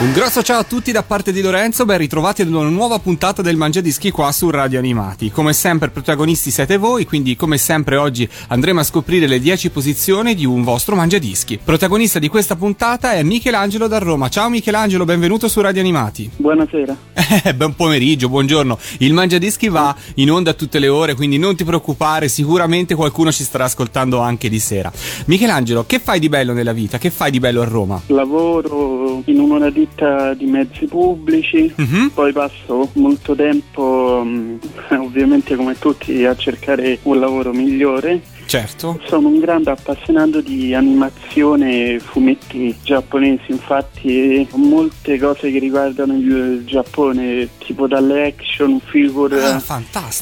Un grosso ciao a tutti da parte di Lorenzo, ben ritrovati ad una nuova puntata del Mangiadischi qua su Radio Animati. Come sempre protagonisti siete voi, quindi come sempre oggi andremo a scoprire le 10 posizioni di un vostro Mangiadischi. Protagonista di questa puntata è Michelangelo da Roma. Ciao Michelangelo, benvenuto su Radio Animati. Buonasera. Eh, buon pomeriggio, buongiorno. Il Mangiadischi va in onda tutte le ore, quindi non ti preoccupare, sicuramente qualcuno ci starà ascoltando anche di sera. Michelangelo, che fai di bello nella vita? Che fai di bello a Roma? Lavoro in una ditta ditta di mezzi pubblici, uh-huh. poi passo molto tempo, um, ovviamente come tutti, a cercare un lavoro migliore Certo. Sono un grande appassionato di animazione e fumetti giapponesi, infatti molte cose che riguardano il Giappone, tipo dalle action figure ah,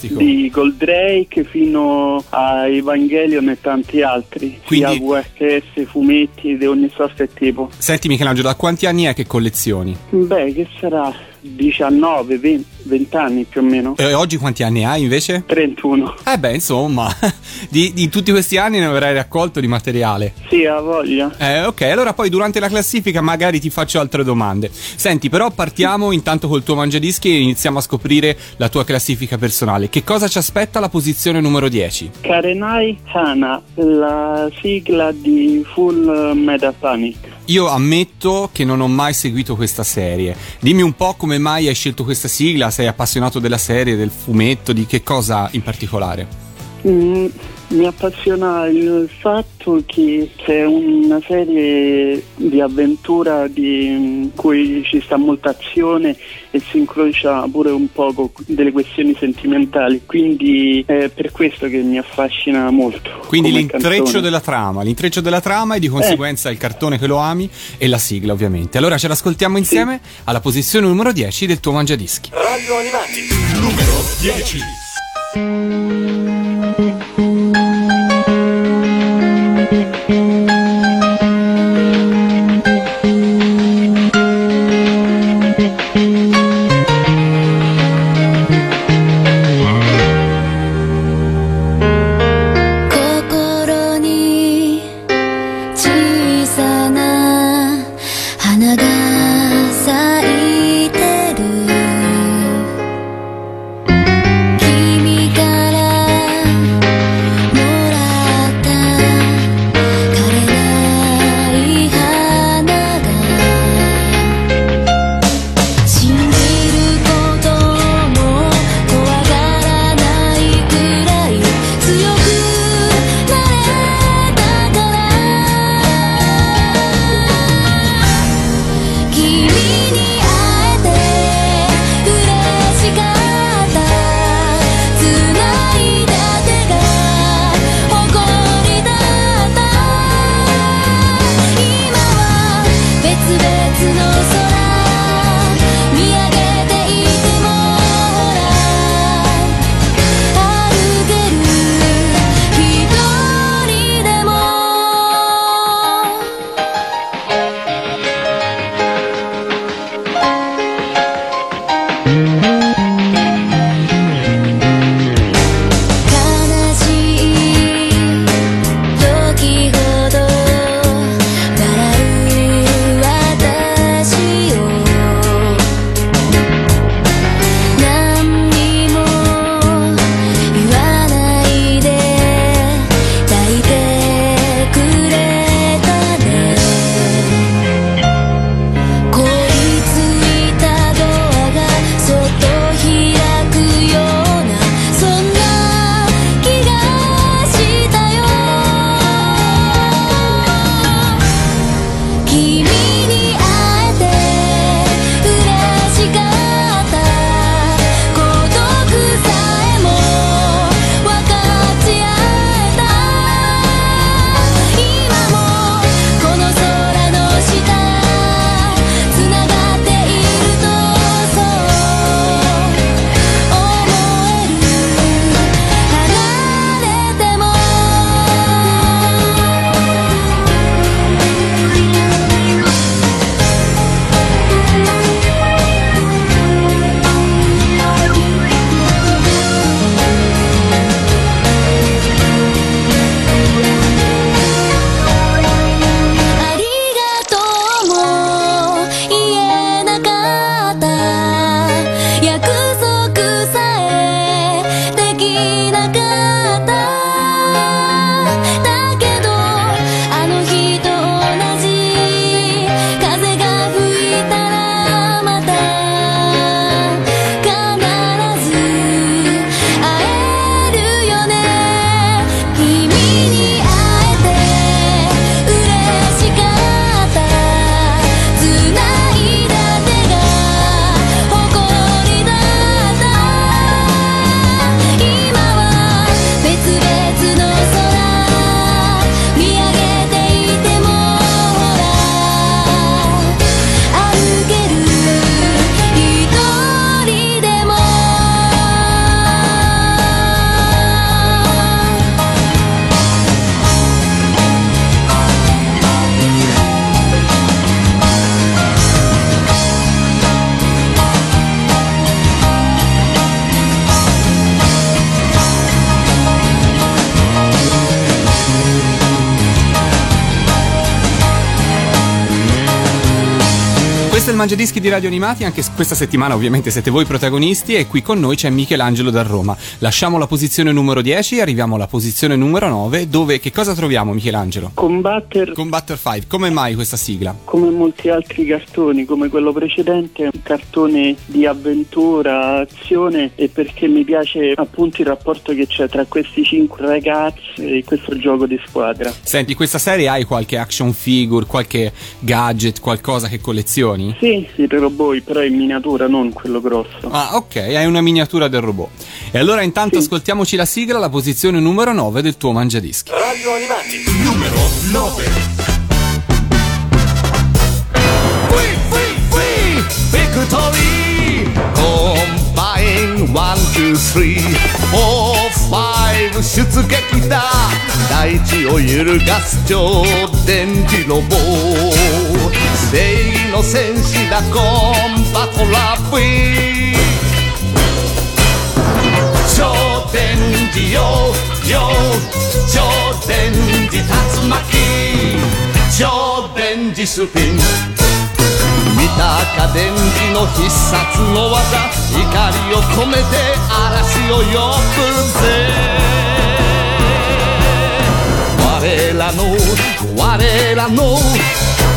di Goldrake fino a Evangelion e tanti altri, Quindi... sia VHS, fumetti di ogni sorta e tipo. Senti Michelangelo, da quanti anni è che collezioni? Beh, che sarà? 19, 20, 20 anni più o meno. E oggi quanti anni hai invece? 31. Eh beh, insomma, di, di tutti questi anni ne avrai raccolto di materiale. Sì, ha voglia. Eh, ok, allora poi durante la classifica magari ti faccio altre domande. Senti, però partiamo intanto col tuo mangiadischi e iniziamo a scoprire la tua classifica personale. Che cosa ci aspetta alla posizione numero 10? Karenai Hana, la sigla di Full Meta Panic. Io ammetto che non ho mai seguito questa serie. Dimmi un po' come mai hai scelto questa sigla, sei appassionato della serie, del fumetto, di che cosa in particolare? Mm, mi appassiona il fatto che c'è una serie di avventura in cui ci sta molta azione e si incrocia pure un poco delle questioni sentimentali, quindi è per questo che mi affascina molto. Quindi l'intreccio cantone. della trama, l'intreccio della trama e di conseguenza eh. il cartone che lo ami e la sigla ovviamente. Allora ce l'ascoltiamo insieme sì. alla posizione numero 10 del tuo mangiadischi. Radio Animati, numero 10. Il Mangiadischi di Radio Animati, anche questa settimana ovviamente siete voi protagonisti e qui con noi c'è Michelangelo da Roma. Lasciamo la posizione numero 10 e arriviamo alla posizione numero 9 dove che cosa troviamo Michelangelo? Combatter Combatter 5, come mai questa sigla? come molti altri cartoni, come quello precedente, è un cartone di avventura, azione e perché mi piace appunto il rapporto che c'è tra questi cinque ragazzi e questo gioco di squadra. Senti, questa serie hai qualche action figure, qualche gadget, qualcosa che collezioni? Sì, il robot però in miniatura, non quello grosso. Ah, ok, hai una miniatura del robot. E allora intanto Sì. ascoltiamoci la sigla, la posizione numero 9 del tuo mangiadischi. Radio Animati numero 9 Free, free, free, victory! Combine one, two, three, four, five 出撃だ大地を揺るがす超電磁ロボ正義 の戦士だコンバトラブイ超電磁よよ超電磁竜巻超電磁スピン。見たか電磁の必殺の技。怒りを込めて嵐をよぶぜ。我らの我らの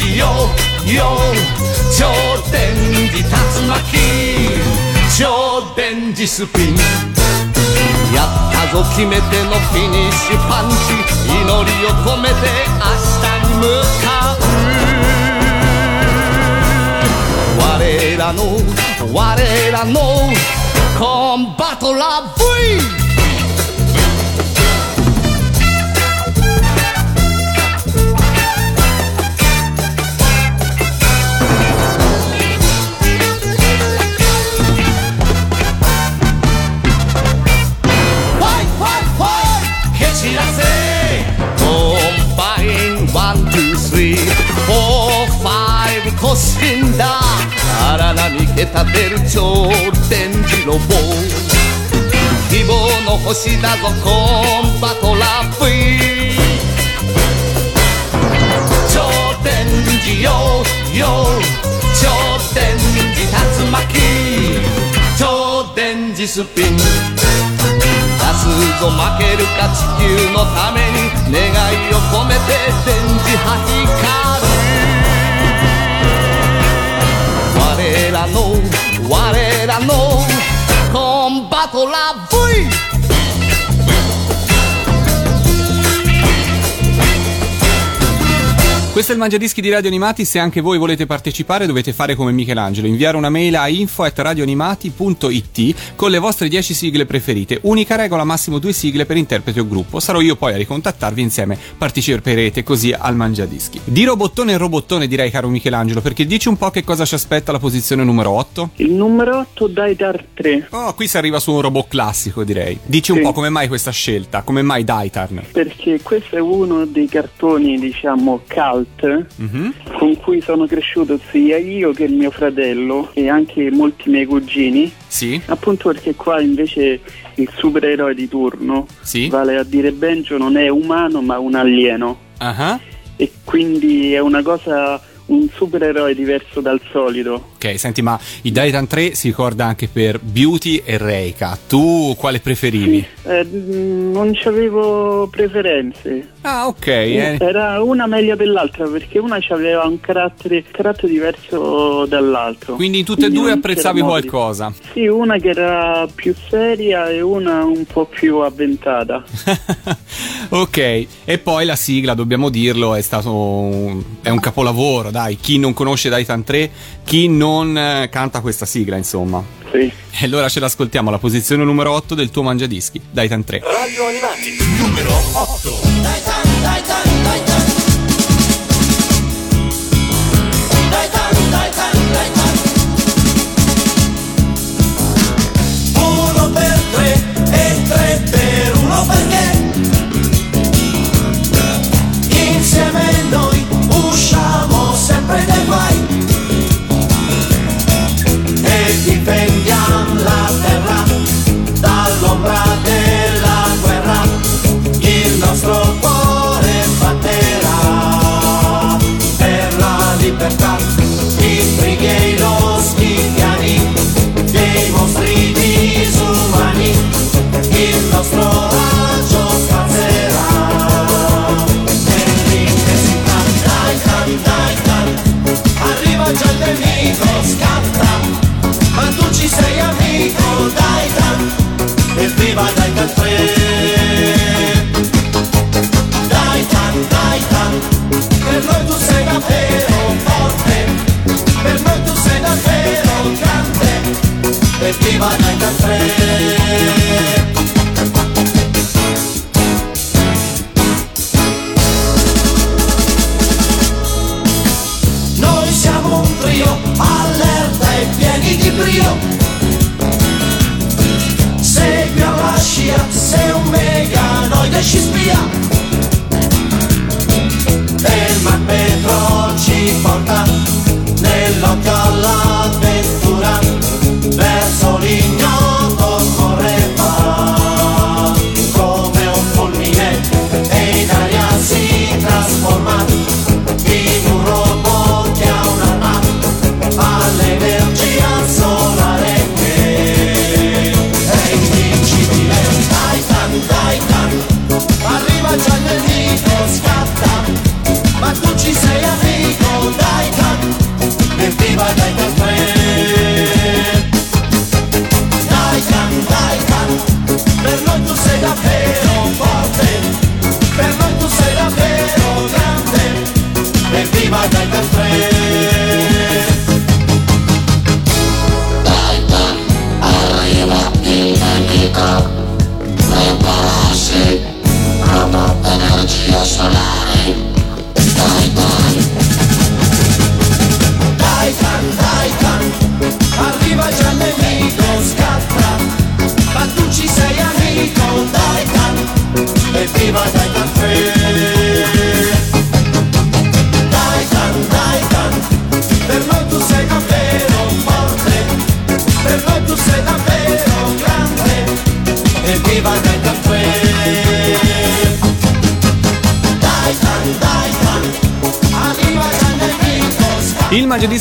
電磁よよ超電磁竜巻超電磁スピン。やったぞ決めてのフィニッシュパンチ。祈りを込めて明日に向かう。我らの我らのコンバトラ V 荒波け立てる超電磁ロボ希望の星だぞコンバトラ V 超電磁よよ超電磁竜巻。超電磁スピン。出すぞ負けるか地球のために願いを込めて電磁波光る I know? What? Combatto la voce Questo è il Mangiadischi di Radio Animati, se anche voi volete partecipare dovete fare come Michelangelo, inviare una mail a info@radioanimati.it con le vostre 10 sigle preferite. Unica regola, massimo due sigle per interprete o gruppo. Sarò io poi a ricontattarvi insieme, parteciperete così al Mangiadischi. Di robottone in robottone direi caro Michelangelo, perché dici un po' che cosa ci aspetta la posizione numero 8? Il numero 8 Daitar 3 Oh, qui si arriva su un robot classico direi. Dici un Sì. po' come mai questa scelta, come mai Daitarn? perché questo è uno dei cartoni diciamo cult Mhm. con cui sono cresciuto sia io che il mio fratello e anche molti miei cugini Sì? appunto perché qua invece il supereroe di turno Sì? vale a dire Benjo non è umano ma un alieno Ah. e quindi è una cosa un supereroe diverso dal solito Ok, senti, ma i Daitan 3 si ricorda anche per Beauty e Reika. Tu quale preferivi? Eh, mm, non c'avevo preferenze Ah, ok. eh. Era una meglio dell'altra perché una aveva un carattere, carattere diverso dall'altro. Quindi in tutte e due apprezzavi qualcosa. Sì, una che era più seria e una un po' più avventata. ok, e poi la sigla, dobbiamo dirlo, è stato un, è un capolavoro, dai. Chi non conosce Daitan 3, chi non eh, canta questa sigla, insomma. Sì. E allora ce l'ascoltiamo, la posizione numero 8 del tuo mangiadischi, Daitan 3. Radio Animati numero 8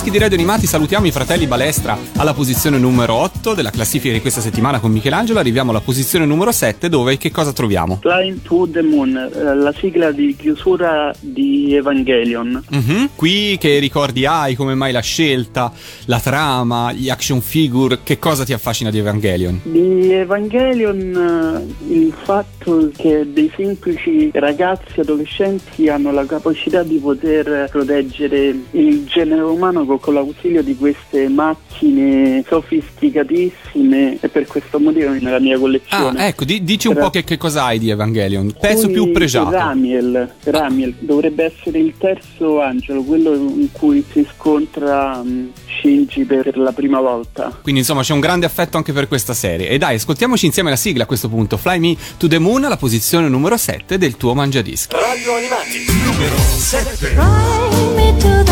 di Radio Animati salutiamo i fratelli Balestra alla posizione numero 8 della classifica di questa settimana con Michelangelo. Arriviamo alla posizione numero 7 dove che cosa troviamo? Flying to the Moon, eh, la sigla di chiusura di Evangelion. Mhm. Qui che ricordi hai, come mai la scelta, la trama, gli action figure, che cosa ti affascina di Evangelion? Di Evangelion eh, il fatto che dei semplici ragazzi adolescenti hanno la capacità di poter proteggere il genere umano co- con l'ausilio di queste macchine sofisticatissime e per questo motivo nella mia Ah, collezione. ecco, di- dici un Tra po' che, che cosa hai di Evangelion. Pezzo più pregiato. Ramiel, Ramiel dovrebbe essere il terzo angelo, quello in cui si scontra mm, Shinji per la prima volta. Quindi insomma c'è un grande affetto anche per questa serie. E dai, ascoltiamoci insieme la sigla a questo punto. Fly Me to the Moon alla posizione numero 7 del tuo Mangiadischi. Radio Animati, numero 7. Fly me to the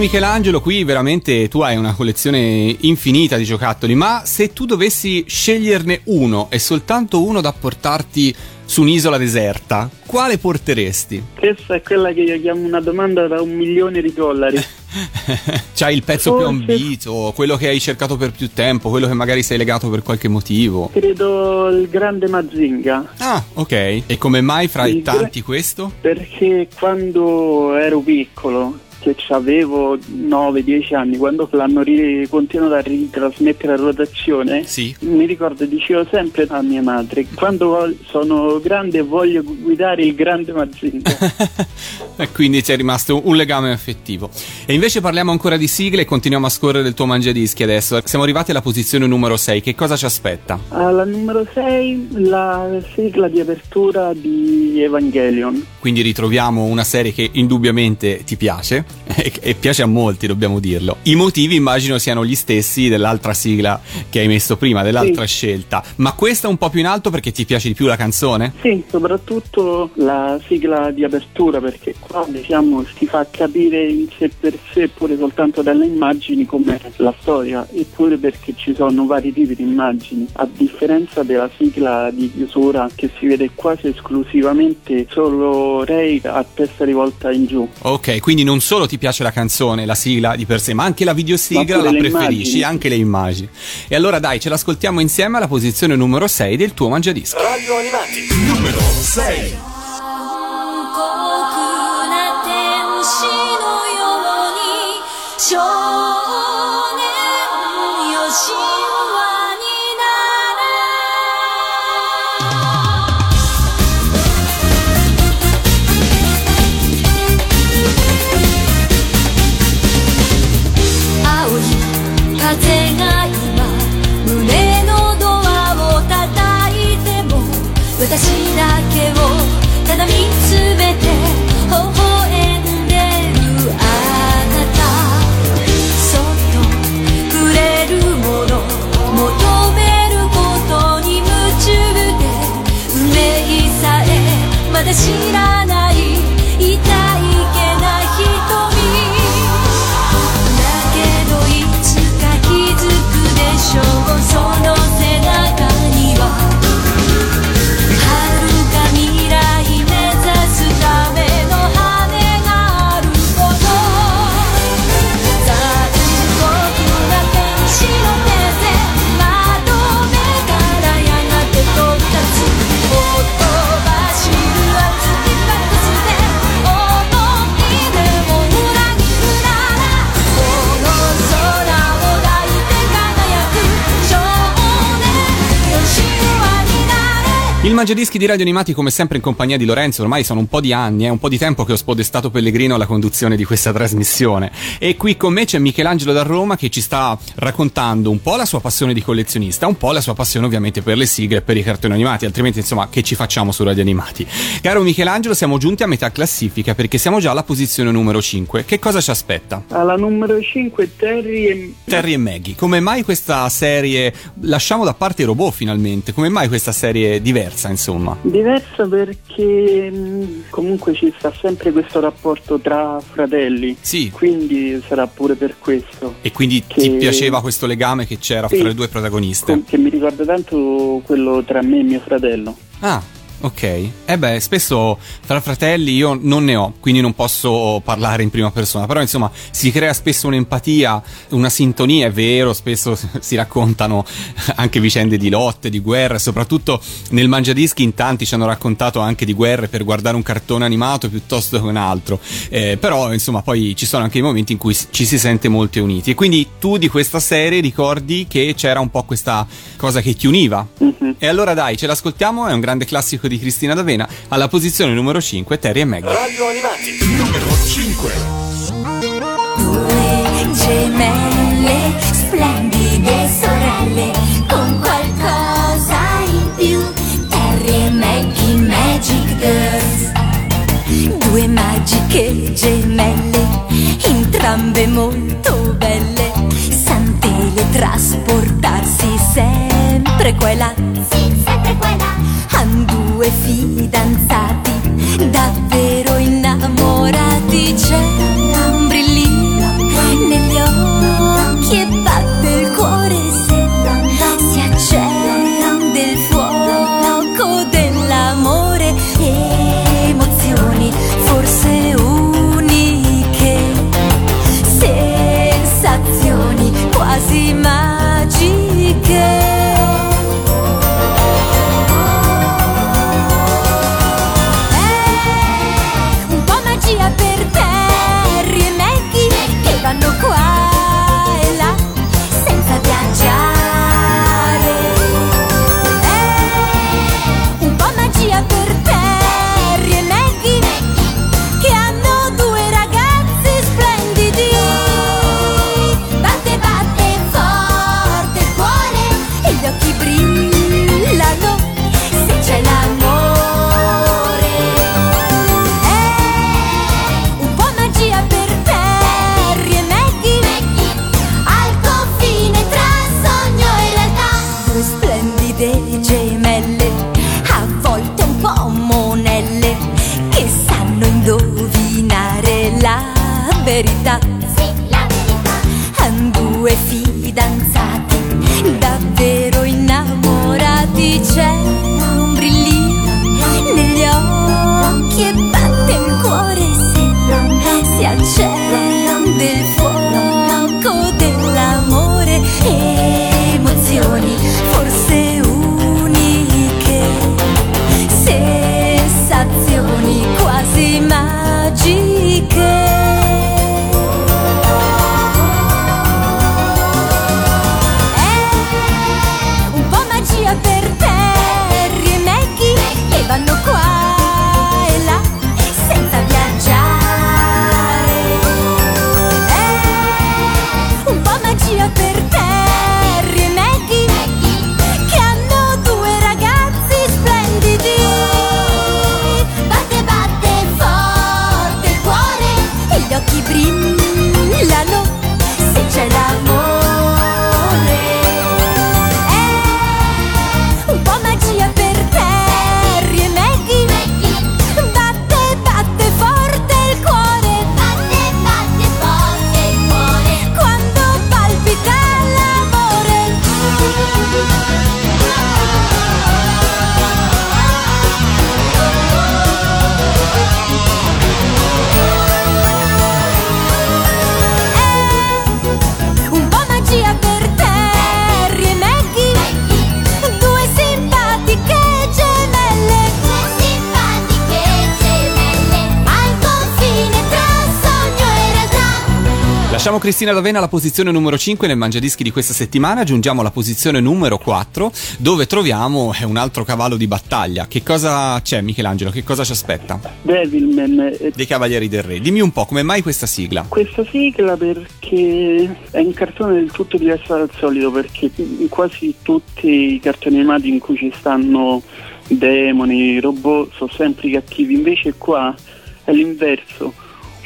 Michelangelo, qui veramente tu hai una collezione infinita di giocattoli, ma se tu dovessi sceglierne uno e soltanto uno da portarti su un'isola deserta, quale porteresti? Questa è quella che io chiamo una domanda da un milione di dollari. C'hai il pezzo più Forse- ambito, quello che hai cercato per più tempo, quello che magari sei legato per qualche motivo. Credo il grande Mazinga. Ah, ok. E come mai fra i Il tanti questo? Perché quando ero piccolo, che avevo 9-10 anni, quando l'hanno ri- continuato a ritrasmettere a rotazione, Sì. mi ricordo, dicevo sempre a mia madre, quando sono grande voglio gu- guidare il grande Mazinga. E quindi c'è rimasto un legame affettivo. E invece parliamo ancora di sigle e continuiamo a scorrere il tuo mangiadischi adesso. Siamo arrivati alla posizione numero 6. Che cosa ci aspetta? Alla numero 6 la sigla di apertura di Evangelion. Quindi ritroviamo una serie che indubbiamente ti piace e, piace a molti, dobbiamo dirlo. I motivi immagino siano gli stessi dell'altra sigla che hai messo prima, dell'altra Sì. scelta. Ma questa un po' più in alto perché ti piace di più la canzone? Sì, soprattutto la sigla di apertura perché qua diciamo si fa capire in sé per sé pure soltanto dalle immagini com'è la storia eppure perché ci sono vari tipi di immagini a differenza della sigla di chiusura che si vede quasi esclusivamente solo Rei a testa rivolta in giù. Ok, quindi non solo solo ti piace la canzone, la sigla di per sé, ma anche la videosigla la preferisci, immagini. anche le immagini. E allora dai, ce l'ascoltiamo insieme alla posizione numero 6 del tuo mangiadischi. Radio Animati, numero 6. 少 Mangiadischi di Radio Animati come sempre in compagnia di Lorenzo, ormai sono un po' di anni, è un po' di tempo che ho spodestato Pellegrino alla conduzione di questa trasmissione e qui con me c'è Michelangelo da Roma che ci sta raccontando un po' la sua passione di collezionista, un po' la sua passione ovviamente per le sigle e per i cartoni animati, altrimenti insomma che ci facciamo su Radio Animati. Caro Michelangelo siamo giunti a metà classifica perché siamo già alla posizione numero 5, che cosa ci aspetta? Alla numero 5 Terry e... Terry e Maggie, come mai questa serie, lasciamo da parte i robot finalmente, come mai questa serie diversa? Insomma. Diversa perché comunque ci sta sempre questo rapporto tra fratelli. Sì. Quindi sarà pure per questo. E quindi Che- ti piaceva questo legame che c'era Sì. fra le due protagoniste? Che mi ricorda tanto quello tra me e mio fratello. Ah, ok. Eh beh, spesso tra fratelli io non ne ho, quindi non posso parlare in prima persona, però insomma si crea spesso un'empatia, una sintonia, è vero, spesso si raccontano anche vicende di lotte, di guerre, soprattutto nel Mangiadischi in tanti ci hanno raccontato anche di guerre per guardare un cartone animato piuttosto che un altro, Eh, però insomma poi ci sono anche i momenti in cui ci si sente molto uniti e quindi tu di questa serie ricordi che c'era un po' questa cosa che ti univa Mhm. e allora dai, ce l'ascoltiamo, è un grande classico di Cristina D'Avena. Alla posizione numero 5, Terry e Maggie. Radio Animati. Numero 5. Due gemelle, splendide sorelle, con qualcosa in più. Terry e Maggie Magic Girls. Due magiche gemelle, entrambe molto belle. San teletrasportarsi sempre qua e là. Sì, sempre qua là. Han due fidanzati, davvero innamorati. C'è un Lasciamo Cristina D'Avena alla posizione numero 5 nel Mangiadischi di questa settimana, giungiamo alla posizione numero 4 dove troviamo un altro cavallo di battaglia. Che cosa c'è Michelangelo? Che cosa ci aspetta? Devilman. eh, Dei Cavalieri del Re. Dimmi un po' come mai questa sigla? Questa sigla perché è un cartone del tutto diverso dal solito perché in quasi tutti i cartoni animati in cui ci stanno demoni, robot sono sempre cattivi, invece qua è l'inverso,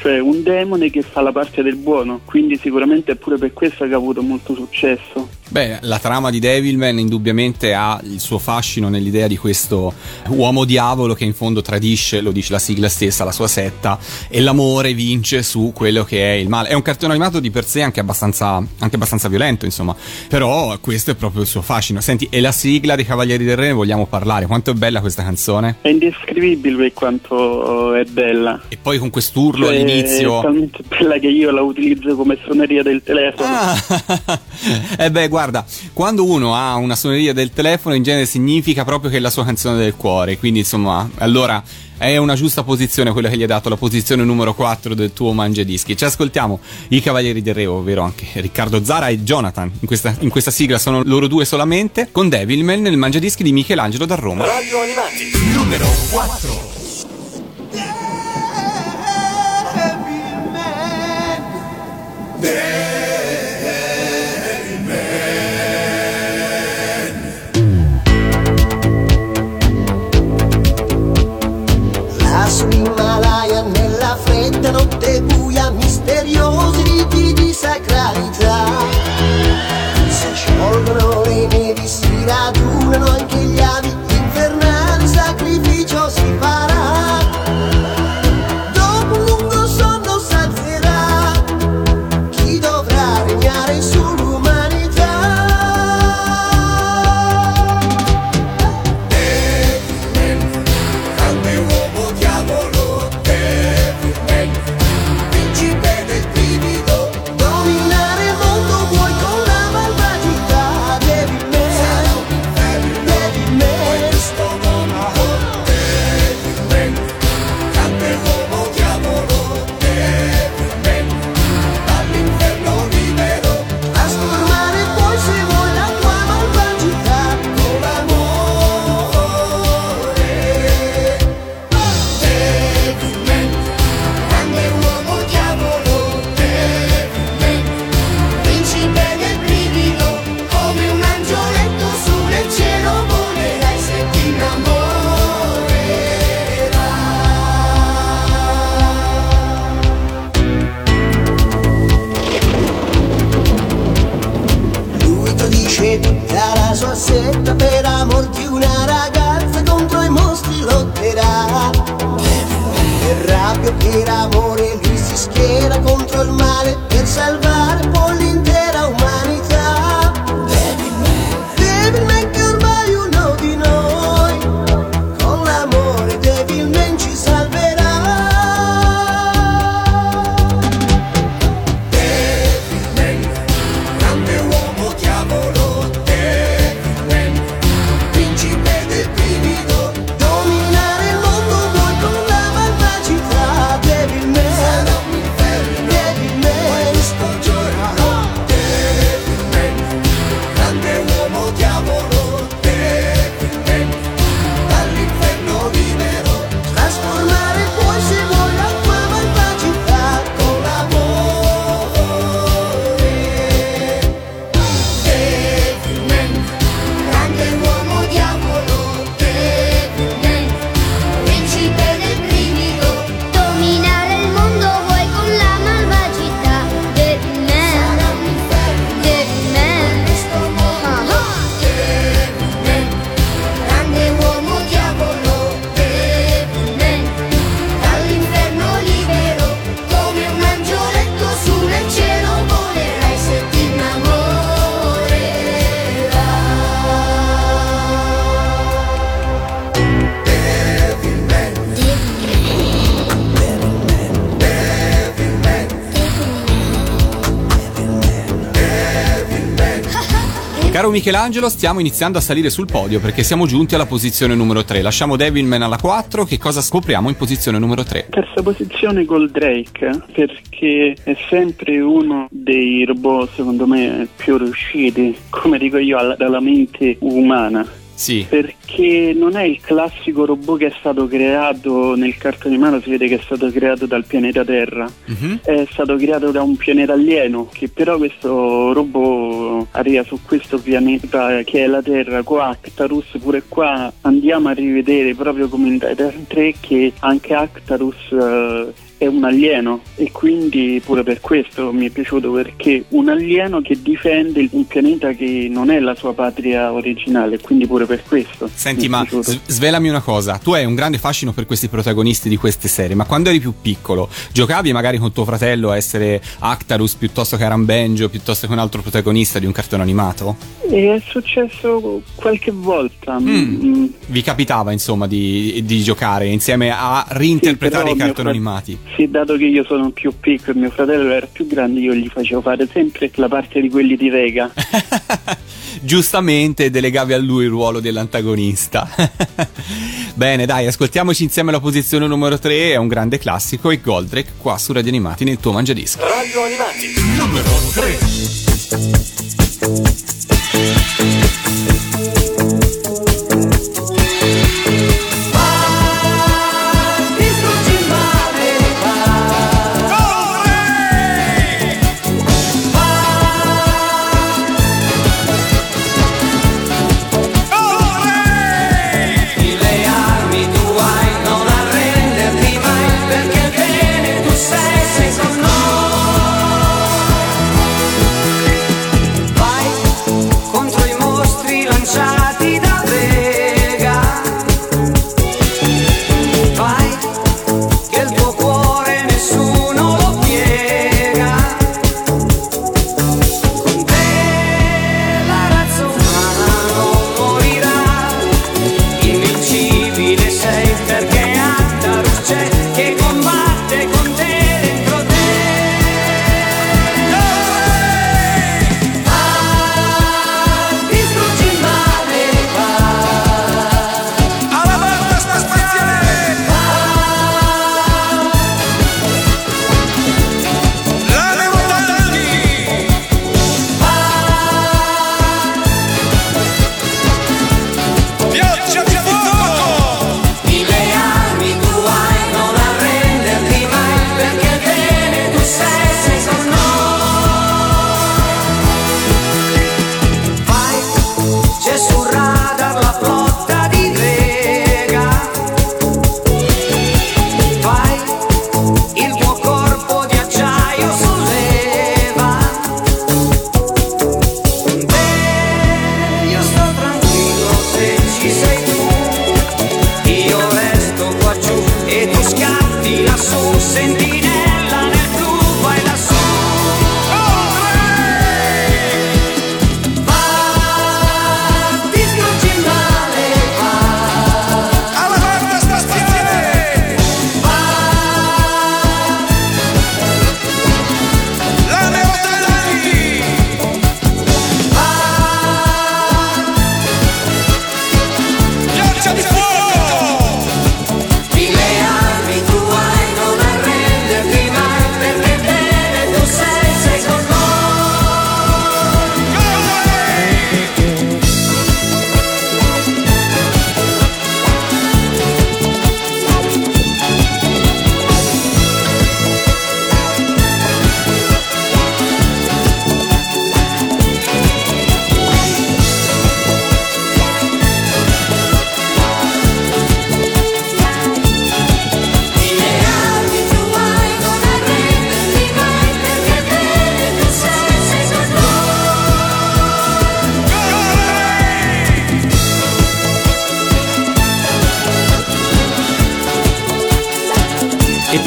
cioè un demone che fa la parte del buono, quindi sicuramente è pure per questo che ha avuto molto successo. Beh, la trama di Devilman indubbiamente ha il suo fascino nell'idea di questo uomo diavolo che in fondo tradisce, lo dice la sigla stessa, la sua setta e l'amore vince su quello che è il male. È un cartone animato di per sé anche abbastanza, anche abbastanza violento, insomma, però questo è proprio il suo fascino. Senti, e la sigla dei Cavalieri del Re ne vogliamo parlare? Quanto è bella questa canzone? È indescrivibile quanto è bella. E poi con quest'urlo Cioè, all'inizio... È talmente bella che io la utilizzo come suoneria del telefono. Ah, eh beh, guarda, quando uno ha una suoneria del telefono, in genere significa proprio che è la sua canzone del cuore. Quindi, insomma, allora è una giusta posizione quella che gli ha dato la posizione numero 4 del tuo mangiadischi. Ci ascoltiamo i Cavalieri del Re, ovvero anche Riccardo Zara e Jonathan. In questa, in questa sigla sono loro due solamente, con Devilman nel mangiadischi di Michelangelo da Roma. Radio Animati, numero 4. Lassù sacralità. Si sciolgono le nevi, si radunano anche gli avi Michelangelo, stiamo iniziando a salire sul podio perché siamo giunti alla posizione numero 3. Lasciamo Devilman alla 4, che cosa scopriamo in posizione numero 3? Terza posizione Goldrake perché è sempre uno dei robot secondo me più riusciti, come dico io, alla- dalla mente umana. Sì. Perché non è il classico robot che è stato creato nel cartone animato, si vede che è stato creato dal pianeta Terra. Mhm. È stato creato da un pianeta alieno, che però questo robot arriva su questo pianeta che è la Terra, qua Actarus, pure qua andiamo a rivedere proprio come in Titan 3 che anche Actarus eh, è un alieno e quindi pure per questo mi è piaciuto perché un alieno che difende un pianeta che non è la sua patria originale, quindi pure per questo. Senti, ma s- svelami una cosa. Tu hai un grande fascino per questi protagonisti di queste serie, ma quando eri più piccolo, giocavi magari con tuo fratello a essere Actarus piuttosto che Arambenjo, piuttosto che un altro protagonista di un cartone animato? E è successo qualche volta. Mm. mm, Vi capitava, insomma, di, di giocare insieme a reinterpretare Sì, i cartoni animati? Sì, dato che io sono più piccolo e mio fratello era più grande, io gli facevo fare sempre la parte di quelli di Vega. Giustamente delegavi a lui il ruolo dell'antagonista. Bene, dai, ascoltiamoci insieme la posizione numero 3, è un grande classico, e Goldrake qua su Radio Animati nel tuo mangiadisco. Radio Animati, numero 3.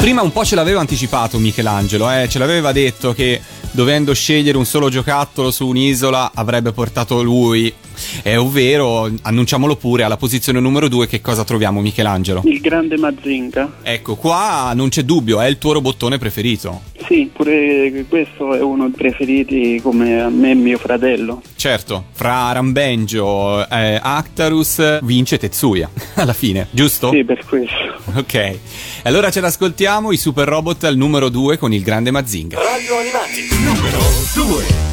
Prima un po' ce l'aveva anticipato Michelangelo, eh? ce l'aveva detto che dovendo scegliere un solo giocattolo su un'isola avrebbe portato lui. È ovvero, annunciamolo pure, alla posizione numero 2 che cosa troviamo Michelangelo? Il grande Mazinga. Ecco, qua non c'è dubbio, è il tuo robottone preferito. Sì, pure questo è uno dei preferiti come a me e mio fratello. Certo, fra Rambenjo e Actarus vince Tetsuya, alla fine, giusto? Sì, per questo. Ok, allora ce l'ascoltiamo, i Super Robot al numero 2 con il grande Mazinga. Radio Animati, numero 2.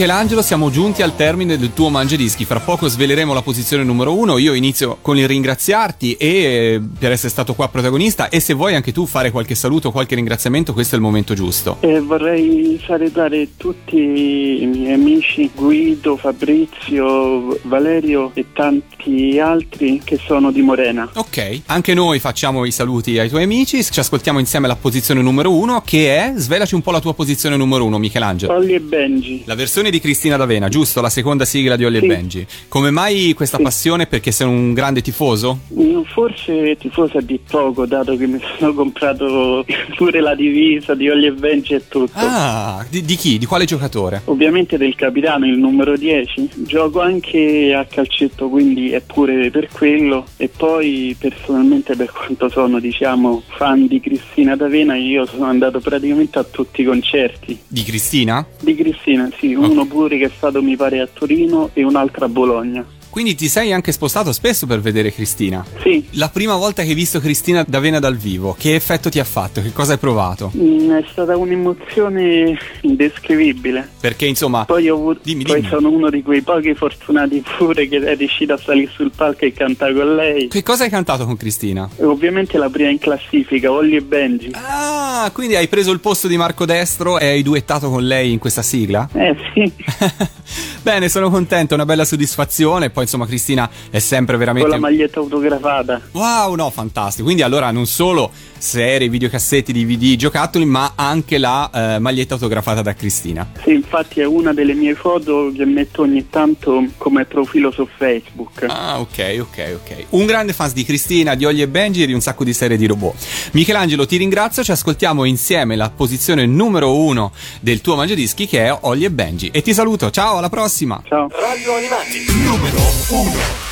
Michelangelo, siamo giunti al termine del tuo mangiadischi. Fra poco sveleremo la posizione numero uno. Io inizio con il ringraziarti e eh, per essere stato qua protagonista. E se vuoi anche tu fare qualche saluto, qualche ringraziamento, questo è il momento giusto. E vorrei salutare tutti i miei amici Guido, Fabrizio, Valerio e tanti altri che sono di Morena. Ok, anche noi facciamo i saluti ai tuoi amici. Ci ascoltiamo insieme la posizione numero uno, che è. Svelaci un po' la tua posizione numero uno, Michelangelo. Olli e Benji. La versione di Cristina D'Avena, giusto? La seconda sigla di Olli Sì. e Benji. Come mai questa Sì. passione? Perché sei un grande tifoso? Mm, Forse tifosa di poco, dato che mi sono comprato pure la divisa di Olli e Benji e tutto. Ah, di, di chi? Di quale giocatore? Ovviamente del capitano, il numero 10. Gioco anche a calcetto, quindi è pure per quello. E poi personalmente per quanto sono, diciamo, fan di Cristina D'Avena, io sono andato praticamente a tutti i concerti. Di Cristina? Di Cristina, sì, uno pure che è stato mi pare a Torino e un altro a Bologna. Quindi ti sei anche spostato spesso per vedere Cristina. Sì, La prima volta che hai visto Cristina D'Avena dal vivo, che effetto ti ha fatto? Che cosa hai provato? mm, è stata un'emozione indescrivibile. Perché insomma, Poi, avuto- Dimmi, poi dimmi. sono uno di quei pochi fortunati pure che è riuscito a salire sul palco e cantare con lei. che cosa hai cantato con Cristina? E ovviamente la prima in classifica, Olli e Benji. Ah, Ah, quindi hai preso il posto di Marco Destro e hai duettato con lei in questa sigla? Eh sì, Bene, sono contento, una bella soddisfazione. Poi, insomma, Cristina è sempre con veramente. la maglietta autografata. Wow, no, fantastico. Quindi, allora, non solo serie, videocassetti, DVD, giocattoli, ma anche la eh, maglietta autografata da Cristina. Sì, infatti è una delle mie foto che metto ogni tanto come profilo su Facebook. Ah, ok, ok, ok. Un grande fan di Cristina, di Ollie e Benji e di un sacco di serie di robot. Michelangelo, ti ringrazio. Ci ascoltiamo insieme la posizione numero uno del tuo mangiadischi che è Ollie e Benji. E ti saluto. Ciao, alla prossima. Ciao. Radio Animati, numero um, um.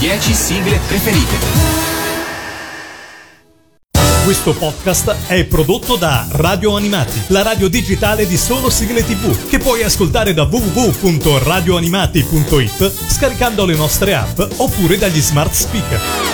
10 sigle preferite. Questo podcast è prodotto da Radio Animati, la radio digitale di solo sigle tv, che puoi ascoltare da www.radioanimati.it scaricando le nostre app oppure dagli smart speaker.